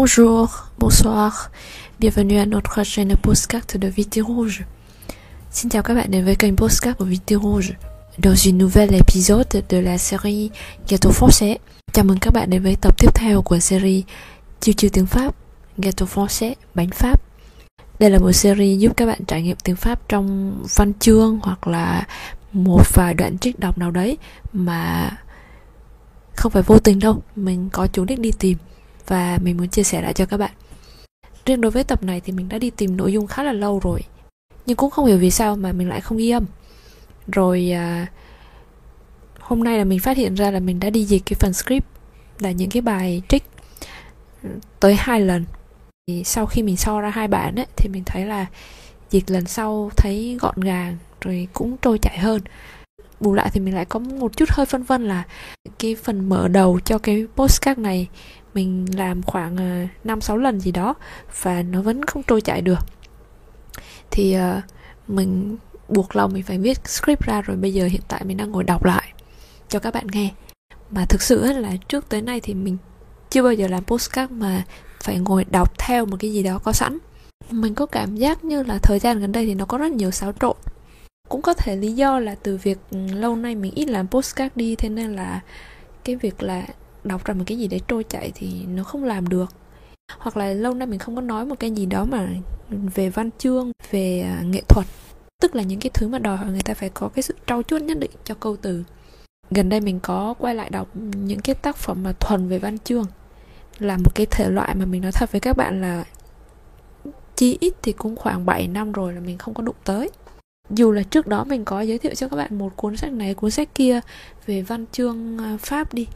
Bonjour, bonsoir, bienvenue à notre chaîne Postcard de Vité Rouge. Xin chào các bạn đến với kênh Postcard của Vité Rouge. Dans une nouvelle épisode de la série Gâteau français. Chào mừng các bạn đến với tập tiếp theo của series Chiêu chiêu tiếng Pháp, Gâteau français, bánh Pháp. Đây là một series giúp các bạn trải nghiệm tiếng Pháp trong văn chương hoặc là một vài đoạn trích đọc nào đấy mà không phải vô tình đâu, mình có chủ đích đi tìm và mình muốn chia sẻ lại cho các bạn. Riêng đối với tập này thì mình đã đi tìm nội dung khá là lâu rồi. Nhưng cũng không hiểu vì sao mà mình lại không ghi âm. Rồi à, hôm nay là mình phát hiện ra là mình đã đi dịch cái phần script là những cái bài trích tới hai lần. Thì sau khi mình so ra hai bản ấy, thì mình thấy là dịch lần sau thấy gọn gàng rồi cũng trôi chảy hơn. Bù lại thì mình lại có một chút hơi phân vân là cái phần mở đầu cho cái postcard này mình làm khoảng ờ, năm sáu lần gì đó và nó vẫn không trôi chảy được. Thì uh, mình buộc lòng mình phải viết script ra rồi bây giờ hiện tại mình đang ngồi đọc lại cho các bạn nghe. Mà thực sự là trước tới nay thì mình chưa bao giờ làm postcard mà phải ngồi đọc theo một cái gì đó có sẵn. Mình có cảm giác như là thời gian gần đây thì nó có rất nhiều xáo trộn. Cũng có thể lý do là từ việc ừ, lâu nay mình ít làm postcard đi thế nên là cái việc là đọc ra một cái gì để trôi chảy thì nó không làm được. Hoặc là lâu nay mình không có nói một cái gì đó mà về văn chương, về à, nghệ thuật. Tức là những cái thứ mà đòi hỏi người ta phải có cái sự trau chuốt nhất định cho câu từ. Gần đây mình có quay lại đọc những cái tác phẩm mà thuần về văn chương. Là một cái thể loại mà mình nói thật với các bạn là chi ít thì cũng khoảng 7 năm rồi là mình không có đụng tới. Dù là trước đó mình có giới thiệu cho các bạn một cuốn sách này, cuốn sách kia về văn chương à, pháp đi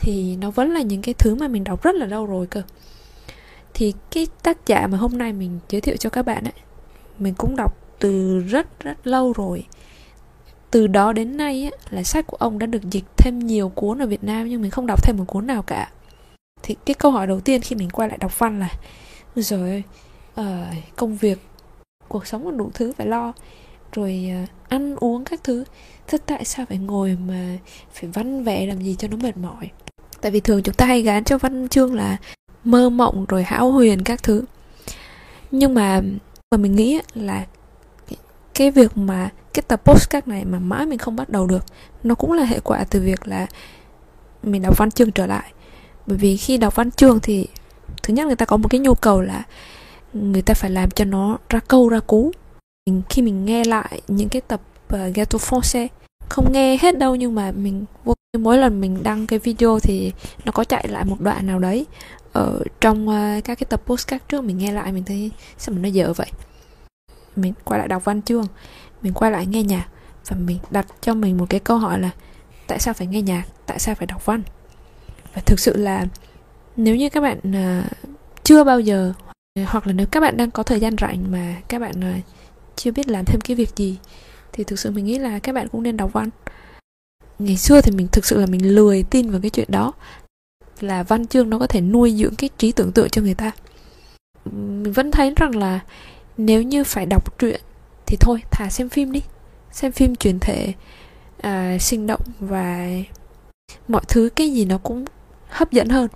thì nó vẫn là những cái thứ mà mình đọc rất là lâu rồi cơ. Thì cái tác giả mà hôm nay mình giới thiệu cho các bạn ấy mình cũng đọc từ rất rất lâu rồi. Từ đó đến nay ấy, là sách của ông đã được dịch thêm nhiều cuốn ở Việt Nam nhưng mình không đọc thêm một cuốn nào cả. Thì cái câu hỏi đầu tiên khi mình quay lại đọc văn là rồi uh, công việc cuộc sống còn đủ thứ phải lo rồi uh, ăn uống các thứ thế tại sao phải ngồi mà phải văn vẽ làm gì cho nó mệt mỏi? Tại vì thường chúng ta hay gán cho văn chương là mơ mộng rồi hão huyền các thứ. Nhưng mà mà mình nghĩ là cái việc mà cái tập postcard này mà mãi mình không bắt đầu được nó cũng là hệ quả từ việc là mình đọc văn chương trở lại. Bởi vì khi đọc văn chương thì thứ nhất người ta có một cái nhu cầu là người ta phải làm cho nó ra câu ra cú. Khi mình nghe lại những cái tập uh, Ghetto Français không nghe hết đâu nhưng mà mình mỗi lần mình đăng cái video thì nó có chạy lại một đoạn nào đấy. Ở trong uh, các cái tập postcard trước mình nghe lại mình thấy sao mà nó dở vậy. Mình quay lại đọc văn chương mình quay lại nghe nhạc và mình đặt cho mình một cái câu hỏi là tại sao phải nghe nhạc tại sao phải đọc văn? Và thực sự là nếu như các bạn uh, chưa bao giờ hoặc là nếu các bạn đang có thời gian rảnh mà các bạn uh, chưa biết làm thêm cái việc gì thì thực sự mình nghĩ là các bạn cũng nên đọc văn. Ngày xưa thì mình thực sự là mình lười tin vào cái chuyện đó. Là văn chương nó có thể nuôi dưỡng cái trí tưởng tượng cho người ta. Mình vẫn thấy rằng là nếu như phải đọc truyện thì thôi thà xem phim đi. Xem phim truyền thể à, sinh động và mọi thứ cái gì nó cũng hấp dẫn hơn.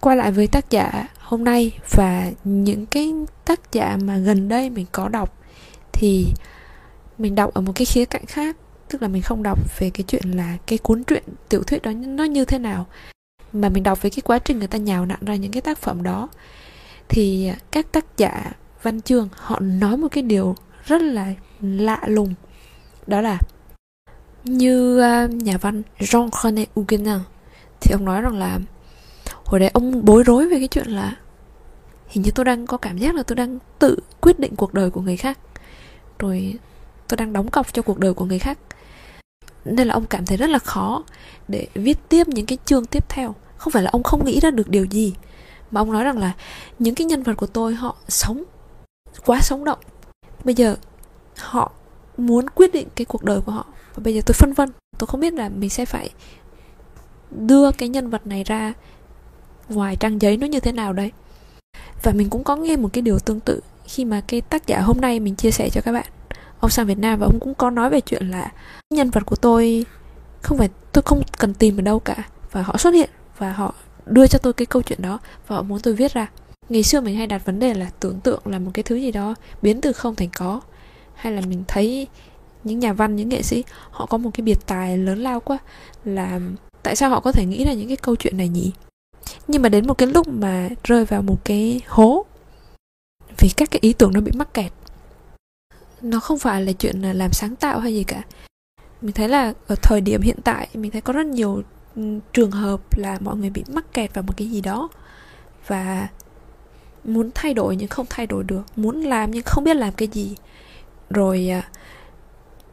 Quay lại với tác giả hôm nay và những cái tác giả mà gần đây mình có đọc thì mình đọc ở một cái khía cạnh khác, tức là mình không đọc về cái chuyện là cái cuốn truyện, tiểu thuyết đó nó như thế nào, mà mình đọc về cái quá trình người ta nhào nặn ra những cái tác phẩm đó. Thì các tác giả văn chương họ nói một cái điều rất là lạ lùng, đó là như ờ, nhà văn Jean René Huguenin thì ông nói rằng là, hồi đấy ông bối rối về cái chuyện là hình như tôi đang có cảm giác là tôi đang tự quyết định cuộc đời của người khác. Rồi tôi đang đóng cọc cho cuộc đời của người khác. Nên là ông cảm thấy rất là khó để viết tiếp những cái chương tiếp theo. Không phải là ông không nghĩ ra được điều gì, mà ông nói rằng là những cái nhân vật của tôi họ sống, quá sống động. Bây giờ họ muốn quyết định cái cuộc đời của họ. Và bây giờ tôi phân vân, tôi không biết là mình sẽ phải đưa cái nhân vật này ra ngoài trang giấy nó như thế nào đấy. Và mình cũng có nghe một cái điều tương tự khi mà cái tác giả hôm nay mình chia sẻ cho các bạn ông sang Việt Nam và ông cũng có nói về chuyện là nhân vật của tôi không phải, tôi không cần tìm ở đâu cả. Và họ xuất hiện và họ đưa cho tôi cái câu chuyện đó và họ muốn tôi viết ra. Ngày xưa mình hay đặt vấn đề là tưởng tượng là một cái thứ gì đó biến từ không thành có. Hay là mình thấy những nhà văn, những nghệ sĩ, họ có một cái biệt tài lớn lao quá là tại sao họ có thể nghĩ ra những cái câu chuyện này nhỉ? Nhưng mà đến một cái lúc mà rơi vào một cái hố vì các cái ý tưởng nó bị mắc kẹt nó không phải là chuyện làm sáng tạo hay gì cả. Mình thấy là ở thời điểm hiện tại, mình thấy có rất nhiều ừ, trường hợp là mọi người bị mắc kẹt vào một cái gì đó và muốn thay đổi nhưng không thay đổi được, muốn làm nhưng không biết làm cái gì. Rồi à,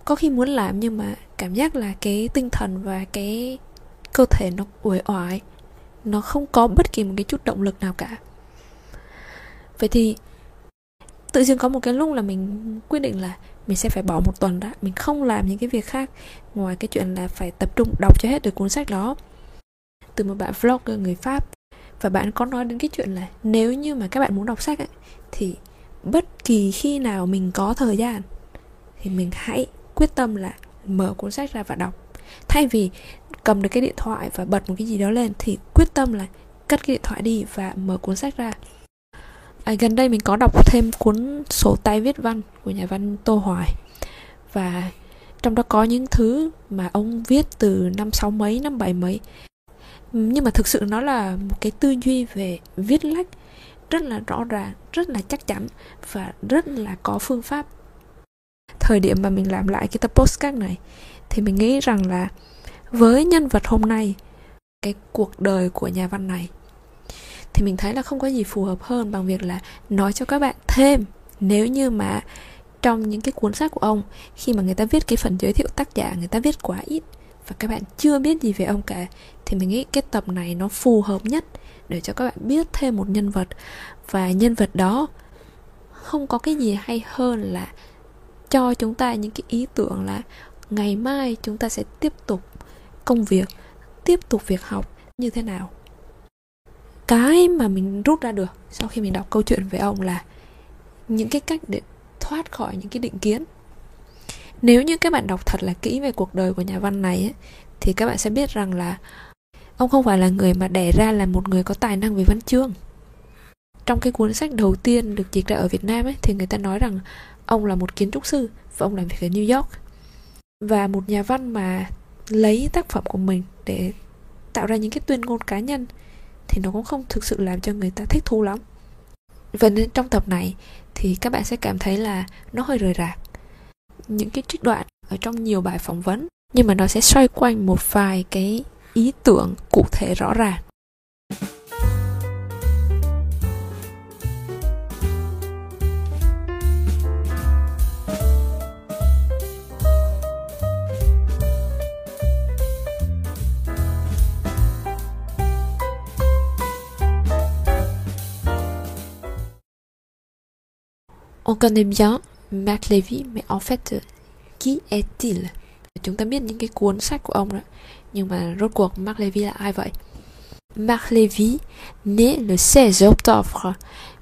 có khi muốn làm nhưng mà cảm giác là cái tinh thần và cái cơ thể nó uể oải, nó không có bất kỳ một cái chút động lực nào cả. Vậy thì tự dưng có một cái lúc là mình quyết định là mình sẽ phải bỏ một tuần đó mình không làm những cái việc khác. Ngoài cái chuyện là phải tập trung đọc cho hết được cuốn sách đó. Từ một bạn vlogger người pháp và bạn có nói đến cái chuyện là nếu như mà các bạn muốn đọc sách ấy, thì bất kỳ khi nào mình có thời gian thì mình hãy quyết tâm là mở cuốn sách ra và đọc. Thay vì cầm được cái điện thoại và bật một cái gì đó lên thì quyết tâm là cất cái điện thoại đi và mở cuốn sách ra à, gần đây mình có đọc thêm cuốn sổ tay viết văn của nhà văn tô hoài. Và trong đó có những thứ mà ông viết từ năm sáu mấy năm bảy mấy. Nhưng mà thực sự nó là một cái tư duy về viết lách rất là rõ ràng rất là chắc chắn và rất là có phương pháp. Thời điểm mà mình làm lại cái tập postcard này thì mình nghĩ rằng là với nhân vật hôm nay cái cuộc đời của nhà văn này thì mình thấy là không có gì phù hợp hơn bằng việc là nói cho các bạn thêm. Nếu như mà trong những cái cuốn sách của ông, khi mà người ta viết cái phần giới thiệu tác giả, người ta viết quá ít và các bạn chưa biết gì về ông cả, thì mình nghĩ cái tập này nó phù hợp nhất để cho các bạn biết thêm một nhân vật. Và nhân vật đó không có cái gì hay hơn là cho chúng ta những cái ý tưởng là ngày mai chúng ta sẽ tiếp tục công việc, tiếp tục việc học như thế nào cái mà mình rút ra được sau khi mình đọc câu chuyện về ông là những cái cách để thoát khỏi những cái định kiến. Nếu như các bạn đọc thật là kỹ về cuộc đời của nhà văn này ấy, thì các bạn sẽ biết rằng là ông không phải là người mà đẻ ra là một người có tài năng về văn chương. Trong cái cuốn sách đầu tiên được dịch ra ở Việt Nam ấy thì người ta nói rằng ông là một kiến trúc sư và ông làm việc ở New York. Và một nhà văn mà lấy tác phẩm của mình để tạo ra những cái tuyên ngôn cá nhân thì nó cũng không thực sự làm cho người ta thích thú lắm. Và nên trong tập này thì các bạn sẽ cảm thấy là nó hơi rời rạc. Những cái trích đoạn ở trong nhiều bài phỏng vấn, nhưng mà nó sẽ xoay quanh một vài cái ý tưởng cụ thể rõ ràng. On connaît bien Mark Levy, mais en fait, qui est-il? Chúng ta biết những cái Levy né le 16 octobre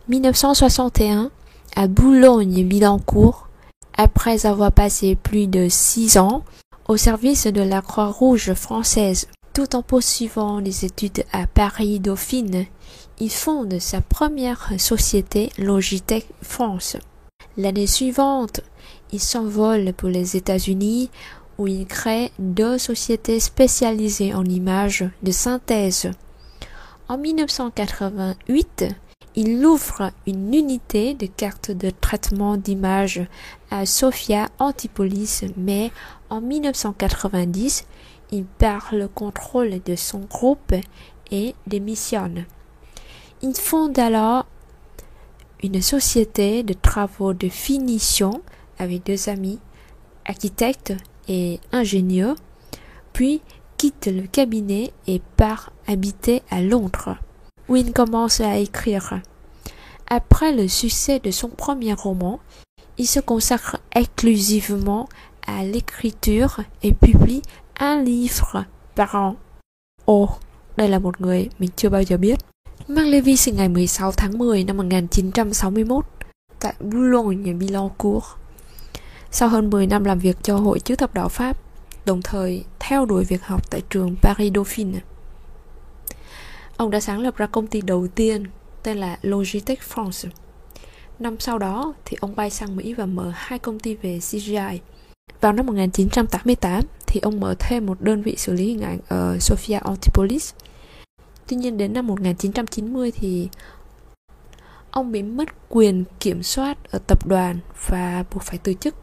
1961 à Boulogne-Billancourt, après avoir passé plus de six ans au service de la Croix-Rouge française, tout en poursuivant les études à Paris-Dauphine, il fonde sa première société Logitech France. L'année suivante, il s'envole pour les États-Unis où il crée deux sociétés spécialisées en images de synthèse. En 1988, il ouvre une unité de cartes de traitement d'images à Sofia Antipolis, mais en 1990, il perd le contrôle de son groupe et démissionne. Il fonde alors une société de travaux de finition avec deux amis, architectes et ingénieurs, puis quitte le cabinet et part habiter à Londres, où il commence à écrire. Après le succès de son premier roman, il se consacre exclusivement à l'écriture et publie un livre par an. Oh, đây là một người mình chưa bao giờ. Mark Levy sinh ngày 16 tháng 10 năm 1961 tại Boulogne-Billancourt. Sau hơn 10 năm làm việc cho Hội chữ thập đỏ Pháp, đồng thời theo đuổi việc học tại trường Paris Dauphine. Ông đã sáng lập ra công ty đầu tiên tên là Logitech France. Năm sau đó thì ông bay sang Mỹ và mở hai công ty về CGI. Vào năm 1988 thì ông mở thêm một đơn vị xử lý hình ảnh ở Sofia Antipolis. Tuy nhiên đến năm 1990 thì ông bị mất quyền kiểm soát ở tập đoàn và buộc phải từ chức.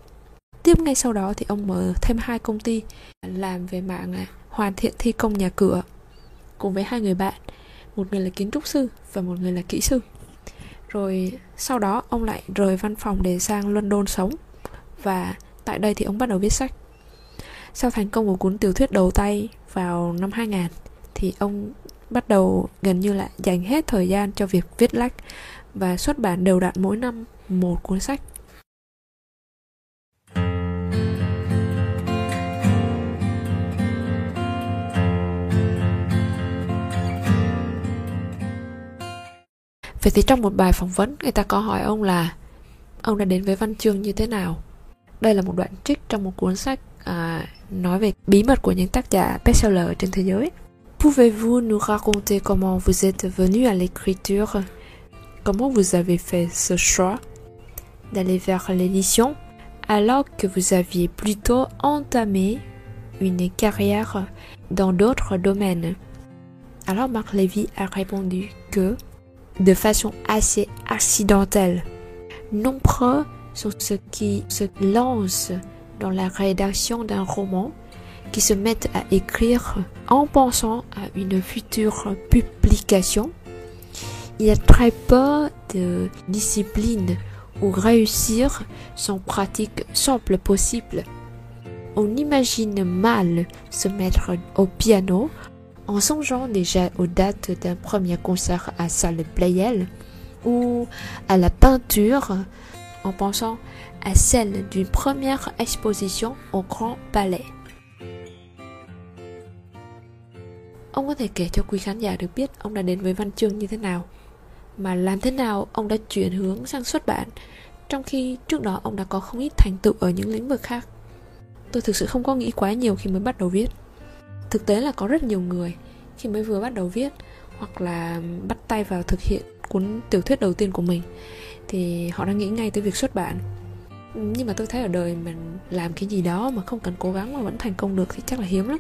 Tiếp ngay sau đó thì ông mở thêm hai công ty làm về mạng à, hoàn thiện thi công nhà cửa cùng với hai người bạn, một người là kiến trúc sư và một người là kỹ sư. Rồi sau đó ông lại rời văn phòng để sang London sống và tại đây thì ông bắt đầu viết sách. Sau thành công của cuốn tiểu thuyết đầu tay vào năm 2000 thì ông bắt đầu gần như là dành hết thời gian cho việc viết lách và xuất bản đều đặn mỗi năm một cuốn sách. Vậy thì trong một bài phỏng vấn người ta có hỏi ông là ông đã đến với văn chương như thế nào? Đây là một đoạn trích trong một cuốn sách à, nói về bí mật của những tác giả bestseller trên thế giới. Pouvez-vous nous raconter comment vous êtes venu à l'écriture? Comment vous avez fait ce choix d'aller vers l'édition? Alors que vous aviez plutôt entamé une carrière dans d'autres domaines. Alors Marc Lévy a répondu que, de façon assez accidentelle, nombreux sont ceux qui se lancent dans la rédaction d'un roman, qui se mettent à écrire en pensant à une future publication il y a très peu de disciplines où réussir sans pratique semble possible. On imagine mal se mettre au piano en songeant déjà aux dates d'un premier concert à salle Playel ou à la peinture en pensant à celle d'une première exposition au Grand Palais. Ông có thể kể cho quý khán giả được biết ông đã đến với văn chương như thế nào, mà làm thế nào ông đã chuyển hướng sang xuất bản, trong khi trước đó ông đã có không ít thành tựu ở những lĩnh vực khác. Tôi thực sự không có nghĩ quá nhiều khi mới bắt đầu viết. Thực tế là có rất nhiều người, khi mới vừa bắt đầu viết, hoặc là bắt tay vào thực hiện cuốn tiểu thuyết đầu tiên của mình, thì họ đang nghĩ ngay tới việc xuất bản. Nhưng mà tôi thấy ở đời mình làm cái gì đó mà không cần cố gắng mà vẫn thành công được thì chắc là hiếm lắm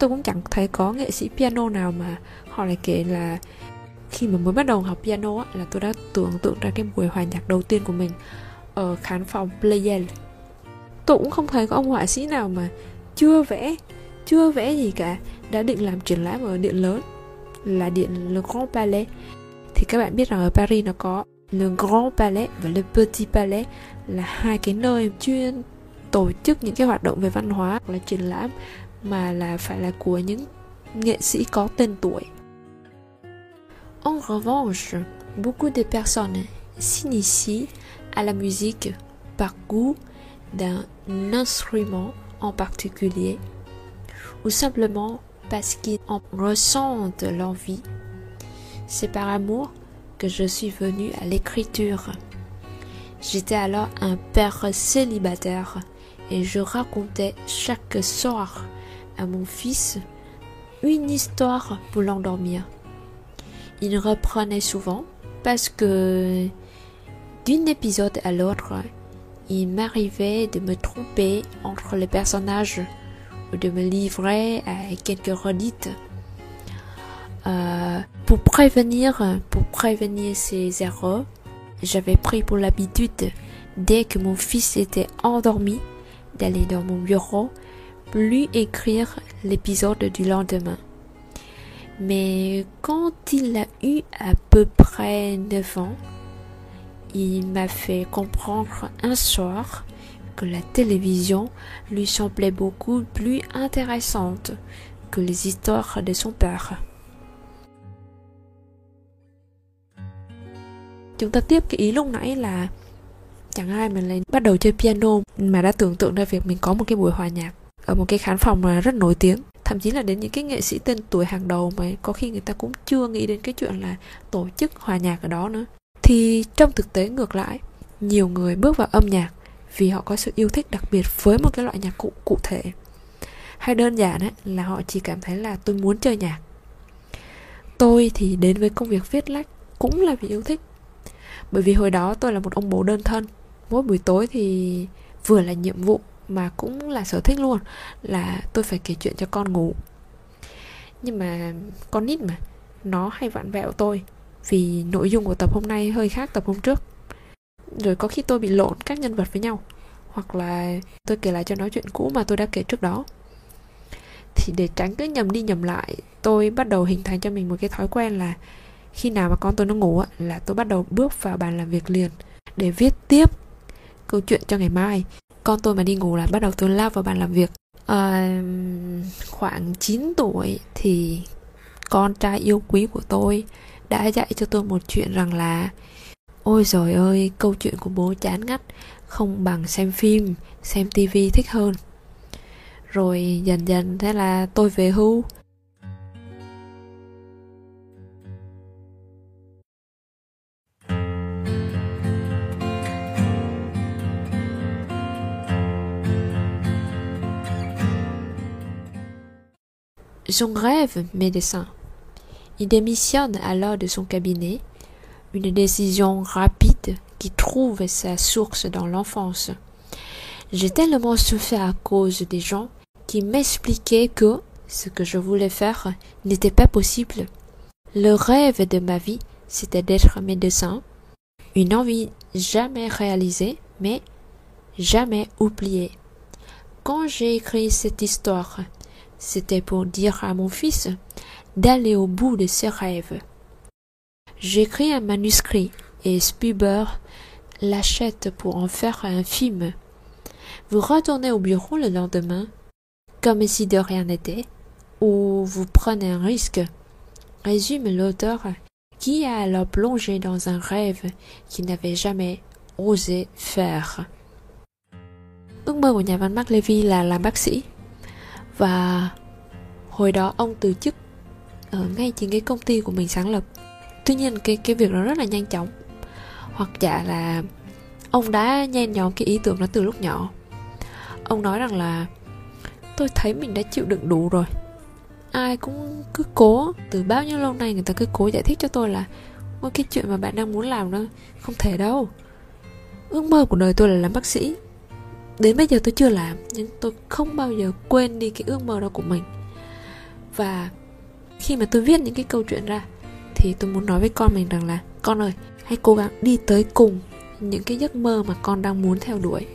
tôi cũng chẳng thấy có nghệ sĩ piano nào mà họ lại kể là khi mà mới bắt đầu học piano á, là tôi đã tưởng tượng ra cái buổi hòa nhạc đầu tiên của mình ở khán phòng Playel. Tôi cũng không thấy có ông họa sĩ nào mà chưa vẽ chưa vẽ gì cả đã định làm triển lãm ở điện lớn là điện Le Grand Palais. Thì các bạn biết rằng ở Paris nó có Le Grand Palais và Le Petit Palais là hai cái nơi chuyên tổ chức những cái hoạt động về văn hóa hoặc là triển lãm En revanche, beaucoup de personnes s'initient à la musique par goût d'un instrument en particulier ou simplement parce qu'ils en ressentent l'envie. C'est par amour que je suis venue à l'écriture. J'étais alors un père célibataire et je racontais chaque soir mon fils une histoire pour l'endormir il reprenait souvent parce que d'un épisode à l'autre, il m'arrivait de me tromper entre les personnages ou de me livrer à quelques redites. Euh, pour prévenir, pour prévenir ces erreurs, j'avais pris pour l'habitude, dès que mon fils était endormi, d'aller dans mon bureau, lui écrire l'épisode du lendemain. Mais quand il a eu à peu près 9 ans, il m'a fait comprendre un soir que la télévision lui semblait beaucoup plus intéressante que les histoires de son père. Chúng ta tiếp cái ý lúc nãy là chẳng ai lại bắt đầu chơi piano mà đã tưởng tượng ra việc mình có một cái buổi hòa nhạc ở một cái khán phòng mà rất nổi tiếng. Thậm chí là đến những cái nghệ sĩ tên tuổi hàng đầu mà có khi người ta cũng chưa nghĩ đến cái chuyện là tổ chức hòa nhạc ở đó nữa. Thì trong thực tế ngược lại nhiều người bước vào âm nhạc vì họ có sự yêu thích đặc biệt với một cái loại nhạc cụ cụ thể. Hay đơn giản ấy, là họ chỉ cảm thấy là tôi muốn chơi nhạc. Tôi thì đến với công việc viết lách cũng là vì yêu thích. Bởi vì hồi đó tôi là một ông bố đơn thân. Mỗi buổi tối thì vừa là nhiệm vụ mà cũng là sở thích luôn, là tôi phải kể chuyện cho con ngủ. Nhưng mà con nít mà, nó hay vặn vẹo tôi vì nội dung của tập hôm nay hơi khác tập hôm trước. Rồi có khi tôi bị lộn các nhân vật với nhau, hoặc là tôi kể lại cho nó chuyện cũ mà tôi đã kể trước đó. Thì để tránh cứ nhầm đi nhầm lại, tôi bắt đầu hình thành cho mình một cái thói quen là khi nào mà con tôi nó ngủ là tôi bắt đầu bước vào bàn làm việc liền để viết tiếp câu chuyện cho ngày mai con tôi mà đi ngủ là bắt đầu tôi lao vào bàn làm việc. À, khoảng 9 tuổi thì con trai yêu quý của tôi đã dạy cho tôi một chuyện rằng là ôi rồi ơi câu chuyện của bố chán ngắt không bằng xem phim xem tivi thích hơn. Rồi dần dần thế là tôi về hưu. Son rêve médecin. Il démissionne alors de son cabinet, une décision rapide qui trouve sa source dans l'enfance. J'ai tellement souffert à cause des gens qui m'expliquaient que ce que je voulais faire n'était pas possible. Le rêve de ma vie, c'était d'être médecin, une envie jamais réalisée, mais jamais oubliée. Quand j'ai écrit cette histoire, c'était pour dire à mon fils d'aller au bout de ses rêves. J'écris un manuscrit et Spielberg l'achète pour en faire un film. Vous retournez au bureau le lendemain, comme si de rien n'était, ou vous prenez un risque, résume l'auteur qui a alors plongé dans un rêve qu'il n'avait jamais osé faire. Và hồi đó ông từ chức ở ngay chính cái công ty của mình sáng lập. Tuy nhiên cái cái việc đó rất là nhanh chóng. Hoặc giả là ông đã nhen nhóm cái ý tưởng đó từ lúc nhỏ. Ông nói rằng là, tôi thấy mình đã chịu đựng đủ rồi. Ai cũng cứ cố, từ bao nhiêu lâu nay người ta cứ cố giải thích cho tôi là, Ôi, cái chuyện mà bạn đang muốn làm đó không thể đâu. Ước mơ của đời tôi là làm bác sĩ đến bây giờ tôi chưa làm, nhưng tôi không bao giờ quên đi cái ước mơ đó của mình. Và khi mà tôi viết những cái câu chuyện ra, thì tôi muốn nói với con mình rằng là, con ơi, hãy cố gắng đi tới cùng những cái giấc mơ mà con đang muốn theo đuổi.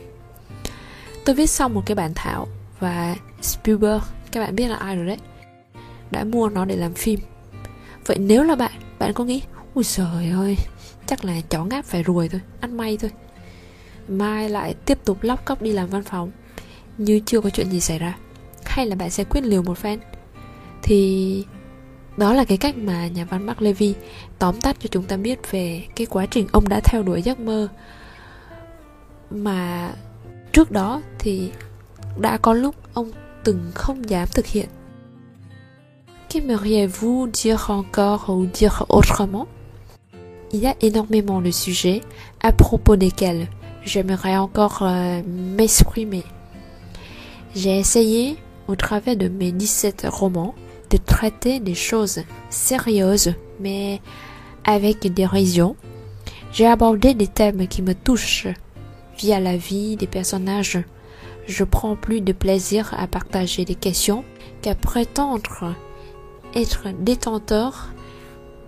Tôi viết xong một cái bản thảo và Spielberg, các bạn biết là ai rồi đấy, đã mua nó để làm phim. Vậy nếu là bạn bạn có nghĩ ui trời ơi, chắc là chó ngáp phải ruồi thôi, ăn may thôi mai lại tiếp tục lóc cóc đi làm văn phòng. Như chưa có chuyện gì xảy ra. Hay là bạn sẽ quyết liều một phen? Thì đó là cái cách mà nhà văn Mark Levy tóm tắt cho chúng ta biết về cái quá trình ông đã theo đuổi giấc mơ. Mà trước đó thì đã có lúc ông từng không dám thực hiện. Qu'aimeriez-vous dire encore ou dire autrement? Il y a énormément de sujets à propos desquels j'aimerais encore euh, m'exprimer. J'ai essayé, au travers de mes 17 romans, de traiter des choses sérieuses, mais avec dérision. J'ai abordé des thèmes qui me touchent via la vie des personnages. Je prends plus de plaisir à partager des questions qu'à prétendre être détenteur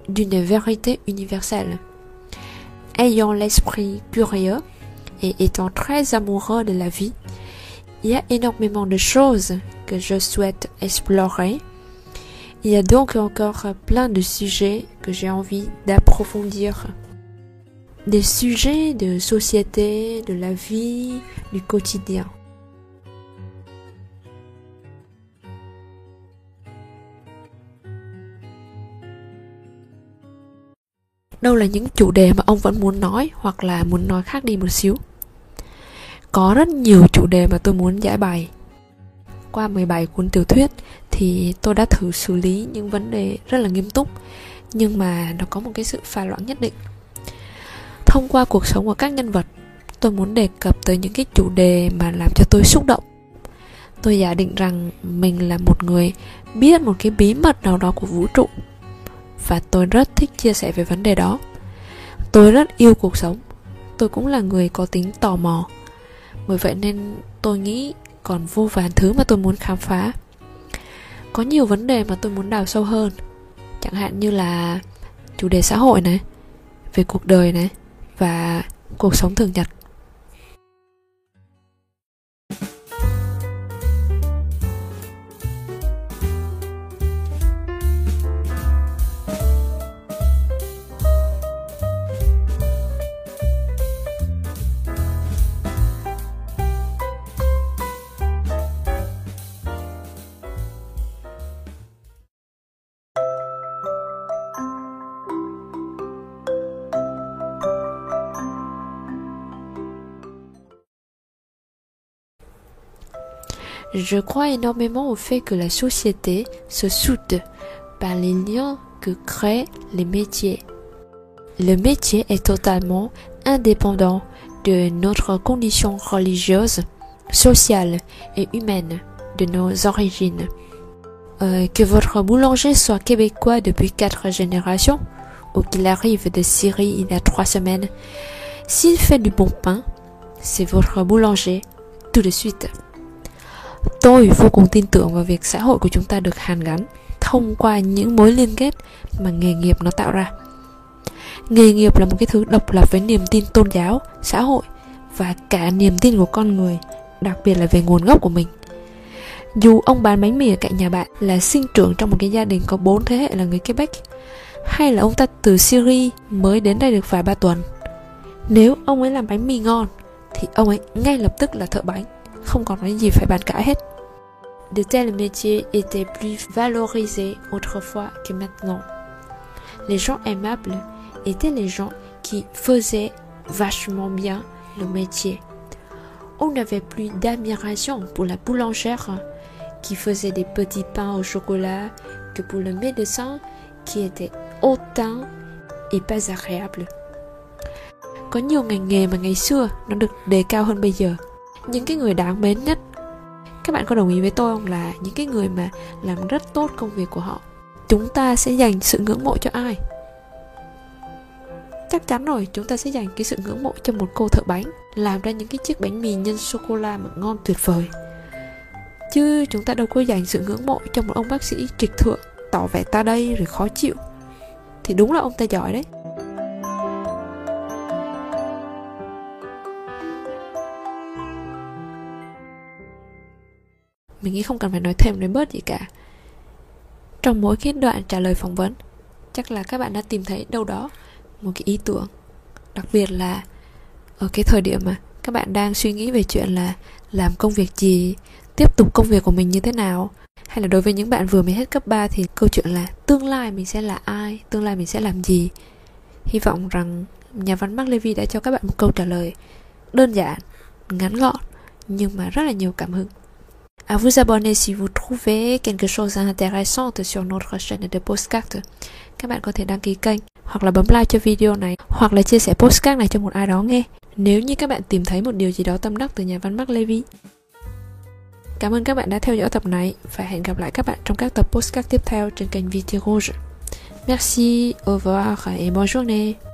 d'une vérité universelle. Ayant l'esprit curieux, et étant très amoureux de la vie, il y a énormément de choses que je souhaite explorer. Il y a donc encore plein de sujets que j'ai envie d'approfondir. Des sujets de société, de la vie, du quotidien. đâu là những chủ đề mà ông vẫn muốn nói hoặc là muốn nói khác đi có rất nhiều chủ đề mà tôi muốn giải bày. Qua 17 cuốn tiểu thuyết thì tôi đã thử xử lý những vấn đề rất là nghiêm túc, nhưng mà nó có một cái sự pha loãng nhất định. Thông qua cuộc sống của các nhân vật, tôi muốn đề cập tới những cái chủ đề mà làm cho tôi xúc động. Tôi giả định rằng mình là một người biết một cái bí mật nào đó của vũ trụ, và tôi rất thích chia sẻ về vấn đề đó. Tôi rất yêu cuộc sống. Tôi cũng là người có tính tò mò bởi vậy nên tôi nghĩ còn vô vàn thứ mà tôi muốn khám phá. Có nhiều vấn đề mà tôi muốn đào sâu hơn. Chẳng hạn như là chủ đề xã hội này, về cuộc đời này và cuộc sống thường nhật. Je crois énormément au fait que la société se soude par les liens que créent les métiers. Le métier est totalement indépendant de notre condition religieuse, sociale et humaine, de nos origines. Euh, que votre boulanger soit québécois depuis quatre générations, ou qu'il arrive de Syrie il y a trois semaines, s'il fait du bon pain, c'est votre boulanger tout de suite. Tôi vô cùng tin tưởng vào việc xã hội của chúng ta được hàn gắn thông qua những mối liên kết mà nghề nghiệp nó tạo ra. Nghề nghiệp là một cái thứ độc lập với niềm tin tôn giáo, xã hội và cả niềm tin của con người, đặc biệt là về nguồn gốc của mình. Dù ông bán bánh mì ở cạnh nhà bạn là sinh trưởng trong một cái gia đình có bốn thế hệ là người Quebec, hay là ông ta từ Syria mới đến đây được vài ba tuần. Nếu ông ấy làm bánh mì ngon, thì ông ấy ngay lập tức là thợ bánh De tels métiers étaient plus valorisés autrefois que maintenant. Les gens aimables étaient les gens qui faisaient vachement bien le métier. On n'avait plus d'admiration pour la boulangère qui faisait des petits pains au chocolat que pour le médecin qui était hautain et pas agréable. Có nhiều ngành nghề mà ngày xưa nó được đề cao hơn bây giờ những cái người đáng mến nhất. Các bạn có đồng ý với tôi không? Là những cái người mà làm rất tốt công việc của họ, chúng ta sẽ dành sự ngưỡng mộ cho ai? Chắc chắn rồi, chúng ta sẽ dành cái sự ngưỡng mộ cho một cô thợ bánh, làm ra những cái chiếc bánh mì nhân sô cô la mà ngon tuyệt vời. Chứ chúng ta đâu có dành sự ngưỡng mộ cho một ông bác sĩ trịch thượng, tỏ vẻ ta đây rồi khó chịu. Thì đúng là ông ta giỏi đấy. Mình nghĩ không cần phải nói thêm, nói bớt gì cả. Trong mỗi cái đoạn trả lời phỏng vấn, chắc là các bạn đã tìm thấy đâu đó một cái ý tưởng. Đặc biệt là ở cái thời điểm mà các bạn đang suy nghĩ về chuyện là làm công việc gì, tiếp tục công việc của mình như thế nào. Hay là đối với những bạn vừa mới hết cấp 3 thì câu chuyện là tương lai mình sẽ là ai, tương lai mình sẽ làm gì. Hy vọng rằng nhà văn Mark Levy đã cho các bạn một câu trả lời đơn giản, ngắn gọn, nhưng mà rất là nhiều cảm hứng à vous abonner si vous trouvez quelque chose d'intéressant sur notre chaîne de postcard. Các bạn có thể đăng ký kênh hoặc là bấm like cho video này hoặc là chia sẻ postcard này cho một ai đó nghe. Nếu như các bạn tìm thấy một điều gì đó tâm đắc từ nhà văn Mark Levy. Cảm ơn các bạn đã theo dõi tập này và hẹn gặp lại các bạn trong các tập postcard tiếp theo trên kênh Video Rouge. Merci, au revoir et bonne journée.